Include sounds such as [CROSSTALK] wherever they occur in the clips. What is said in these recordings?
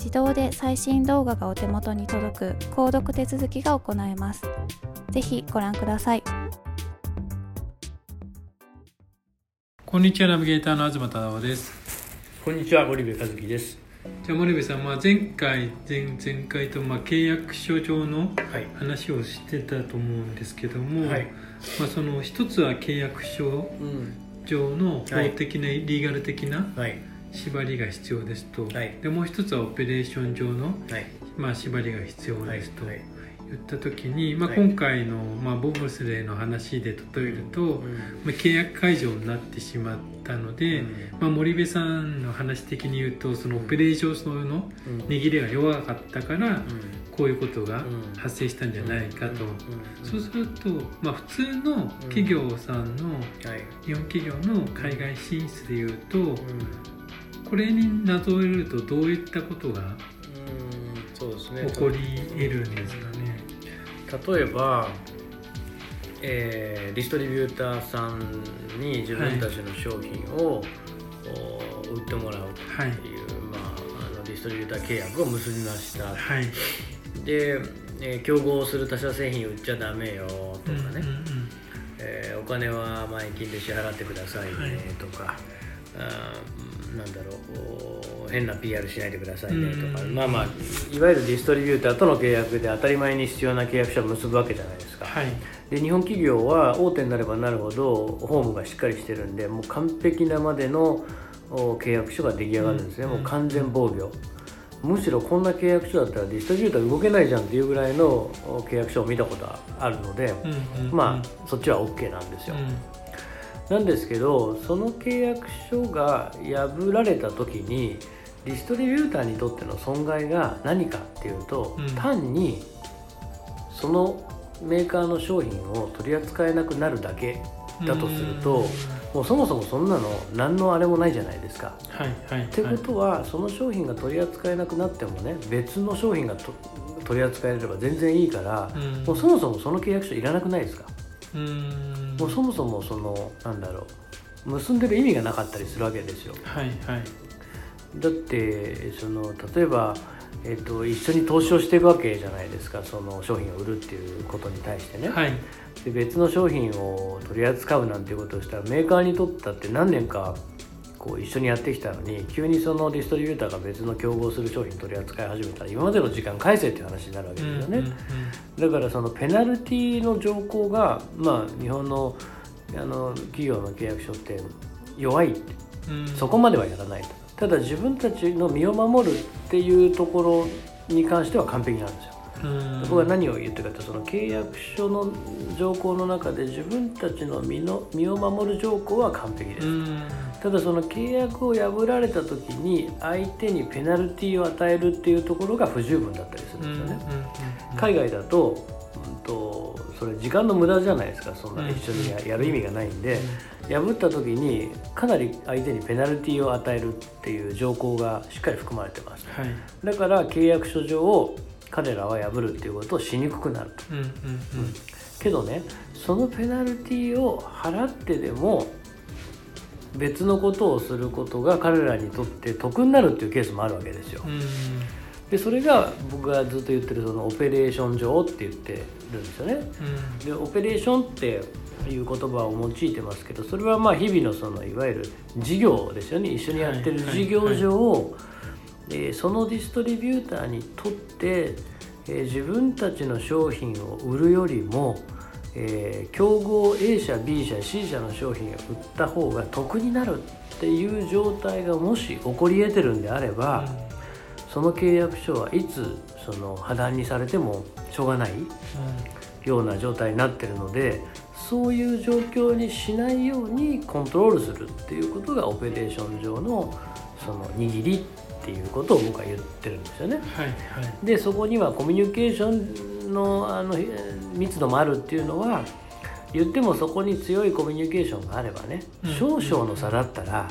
自動で最新動画がお手元に届く購読手続きが行えます。ぜひご覧ください。こんにちは、ナビゲーターの東忠夫です。こんにちは、森部和樹です。じゃあ森部さん、まあ、前回前前回とまあ契約書上の話をしてたと思うんですけども、はい、まあ、その一つは契約書上の法的な、はい、リーガル的な、はい縛りが必要ですと、はい、でもう一つはオペレーション上の、はい、まあ、縛りが必要ですと、言った時に、まあ、今回の、まあ、ボブスレーの話で例えると、うん、まあ、契約解除になってしまったので、うん、まあ、森部さんの話的に言うとそのオペレーションの握りが弱かったから、こういうことが発生したんじゃないかと、そうすると、まあ、普通の企業さんの、日本企業の海外進出でいうと、これになぞれるとどういったことがそうですね起こり得るんですかね？例えば、えー、ディストリビューターさんに自分たちの商品を、はい、売ってもらうという、はい、まあ、あのディストリビューター契約を結びました。はい、で、えー、競合する他社製品売っちゃダメよとかね、えー、お金は前金で支払ってくださいねとか。はいあなんだろう変な PR しないでくださいねとか、まあまあいわゆるディストリビューターとの契約で当たり前に必要な契約書を結ぶわけじゃないですか、はい、で日本企業は大手になればなるほどホームがしっかりしてるんでもう完璧なまでの契約書が出来上がるんですね、もう完全防御、むしろこんな契約書だったらディストリビューター動けないじゃんっていうぐらいの契約書を見たことあるので、まあそっちは OK なんですよ、なんですけどその契約書が破られた時にディストリビューターにとっての損害が何かっていうと、うん、単にそのメーカーの商品を取り扱えなくなるだけだとするともうそもそもそんなの何のあれもないじゃないですか。はいはい、ってことはその商品が取り扱えなくなってもね別の商品が取り扱えれば全然いいから、もうそもそもその契約書いらなくないですか？うんもうそもそもそのなんだろう結んでる意味がなかったりするわけですよ。はいはい、だってその例えば、えーと、一緒に投資をしていくわけじゃないですかその商品を売るっていうことに対してね。はい、で別の商品を取り扱うなんていうことをしたらメーカーにとったって何年かこう一緒にやってきたのに急にそのディストリビューターが別の競合する商品取り扱い始めたら今までの時間返せっていう話になるわけですよね、だからそのペナルティの条項がまあ日本のあの企業の契約書って弱い、うん、そこまではやらないと。ただ自分たちの身を守るっていうところに関しては完璧なんですよ僕は何を言ってるかとその契約書の条項の中で自分たちの身の身を守る条項は完璧です。ただその契約を破られた時に相手にペナルティーを与えるっていうところが不十分だったりするんですよね。海外だと,、うんとそれ時間の無駄じゃないですか。そんな一緒にやる意味がないんで、破った時にかなり相手にペナルティーを与えるっていう条項がしっかり含まれてます、はい、だから契約書上を彼らは破るっていうことをしにくくなると、うんうんうん、けどねそのペナルティーを払ってでも別のことをすることが彼らにとって得になるっていうケースもあるわけですよ。でそれが僕がずっと言ってるそのオペレーション上って言ってるんですよね。うん、でオペレーションっていう言葉を用いてますけどそれはまあ日々のそのいわゆる事業ですよね。一緒にやってる事業上、はいはい、えー、そのディストリビューターにとって、えー、自分たちの商品を売るよりもえー、競合 A 社 B 社 C 社の商品を売った方が得になるっていう状態がもし起こり得てるんであれば、うん、その契約書はいつその破談にされてもしょうがない、ような状態になってるのでそういう状況にしないようにコントロールするっていうことがオペレーション上のその握りっていうことを僕は言ってるんですよね。はいはい、でそこにはコミュニケーションのあの密度もあるっていうのは言ってもそこに強いコミュニケーションがあればね、少々の差だったら、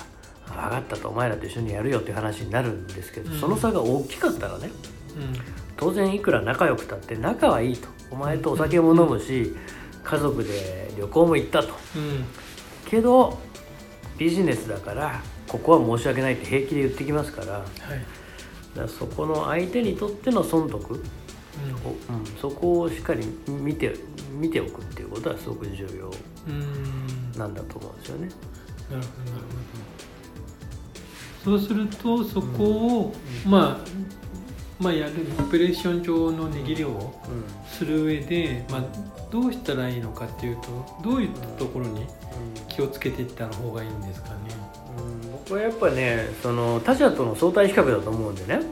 分かったとお前らと一緒にやるよっていう話になるんですけど、その差が大きかったらね、当然いくら仲良くたって仲はいいと。お前とお酒も飲むし、家族で旅行も行ったと、けどビジネスだからここは申し訳ないって平気で言ってきますから,、はい、だからそこの相手にとっての損得うん、そこをしっかり見て見ておくっていうことはすごく重要なんだと思うんですよね。なるほどなるほど。そうするとそこを、うん、まあまあ、やるオペレーション上の握りをする上で、まあ、どうしたらいいのかっていうとどういったところに気をつけていった方がいいんですかね、うん、僕はやっぱねその他者との相対比較だと思うんでね、うん、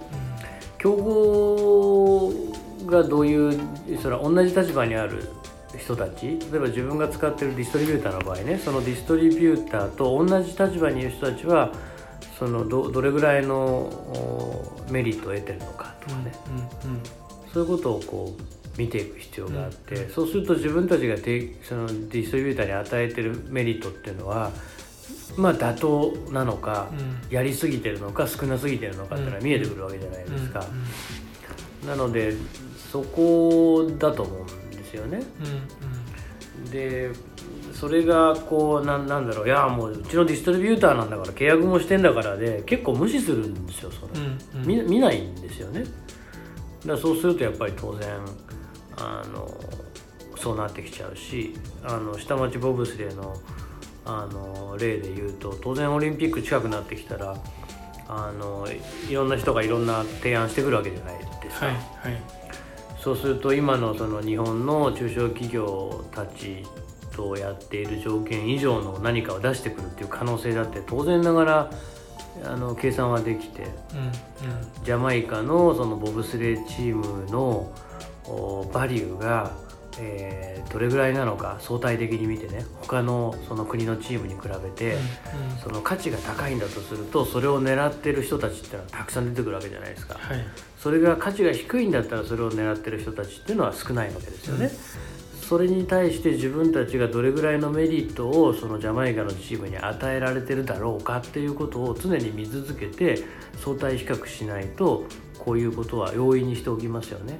競合がどういうそれは同じ立場にある人たち例えば自分が使ってるディストリビューターの場合ねそのディストリビューターと同じ立場にいる人たちはそのどどれぐらいのメリットを得てるのかとかね、うんうんうん、そういうことをこう見ていく必要があって、うん、そうすると自分たちがそのディストリビューターに与えてるメリットっていうのはまあ妥当なのか、うん、やりすぎてるのか少なすぎてるのかっていうのは見えてくるわけじゃないですか。なのでそこだと思うんですよね。うんうん、でそれがこうななんだろういやもううちのディストリビューターなんだから契約もしてんだからで結構無視するんですよそれ、うんうん、見見ないんですよね。だそうするとやっぱり当然あのそうなってきちゃうしあの下町ボブスレーのあの例で言うと当然オリンピック近くなってきたらあのいろんな人がいろんな提案してくるわけじゃないですか。はいはいそうすると今のその日本の中小企業たちとやっている条件以上の何かを出してくるっていう可能性だって当然ながらあの計算はできて、うんうん、ジャマイカのそのボブスレーチームのバリューが、えー、どれぐらいなのか相対的に見てね他のその国のチームに比べて、うんうん、その価値が高いんだとするとそれを狙ってる人たちってのはたくさん出てくるわけじゃないですか。はいそれが価値が低いんだったらそれを狙ってる人たちっていうのは少ないわけですよね。それに対して自分たちがどれぐらいのメリットをそのジャマイカのチームに与えられてるだろうかっていうことを常に見続けて相対比較しないとこういうことは容易にしておきますよね。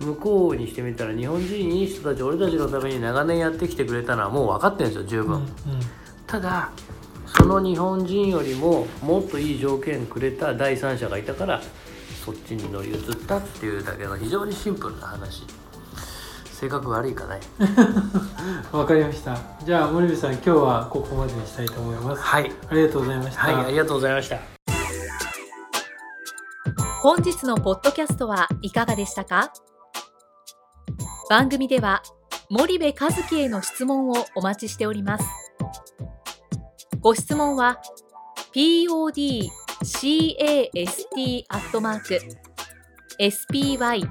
向こうにしてみたら日本人いい人たち俺たちのために長年やってきてくれたのはもう分かってるんですよ十分。うんうん、ただその日本人よりももっといい条件くれた第三者がいたからそっちに乗り移ったっていうだけの非常にシンプルな話性格悪いかね [LAUGHS] わかりました。じゃあ森部さん今日はここまでにしたいと思います。はい。ありがとうございました。はいありがとうございました。本日のポッドキャストはいかがでしたか？番組では森部和樹への質問をお待ちしております。ご質問は podcast アットマーク spyder